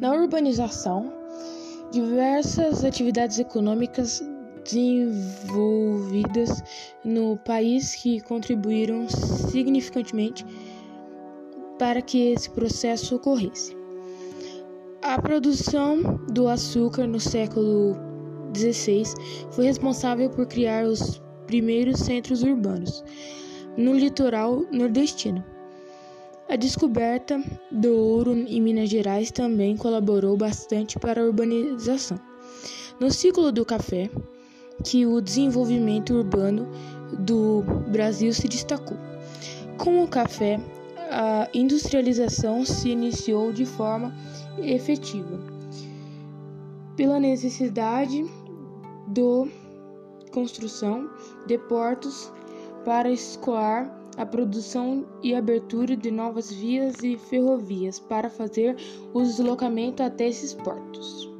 Na urbanização, diversas atividades econômicas desenvolvidas no país que contribuíram significativamente para que esse processo ocorresse. A produção do açúcar no século XVI foi responsável por criar os primeiros centros urbanos no litoral nordestino. A descoberta do ouro em Minas Gerais também colaborou bastante para a urbanização. No ciclo do café, que o desenvolvimento urbano do Brasil se destacou. Com o café, a industrialização se iniciou de forma efetiva, pela necessidade do construção de portos para escoar a produção e abertura de novas vias e ferrovias para fazer o deslocamento até esses portos.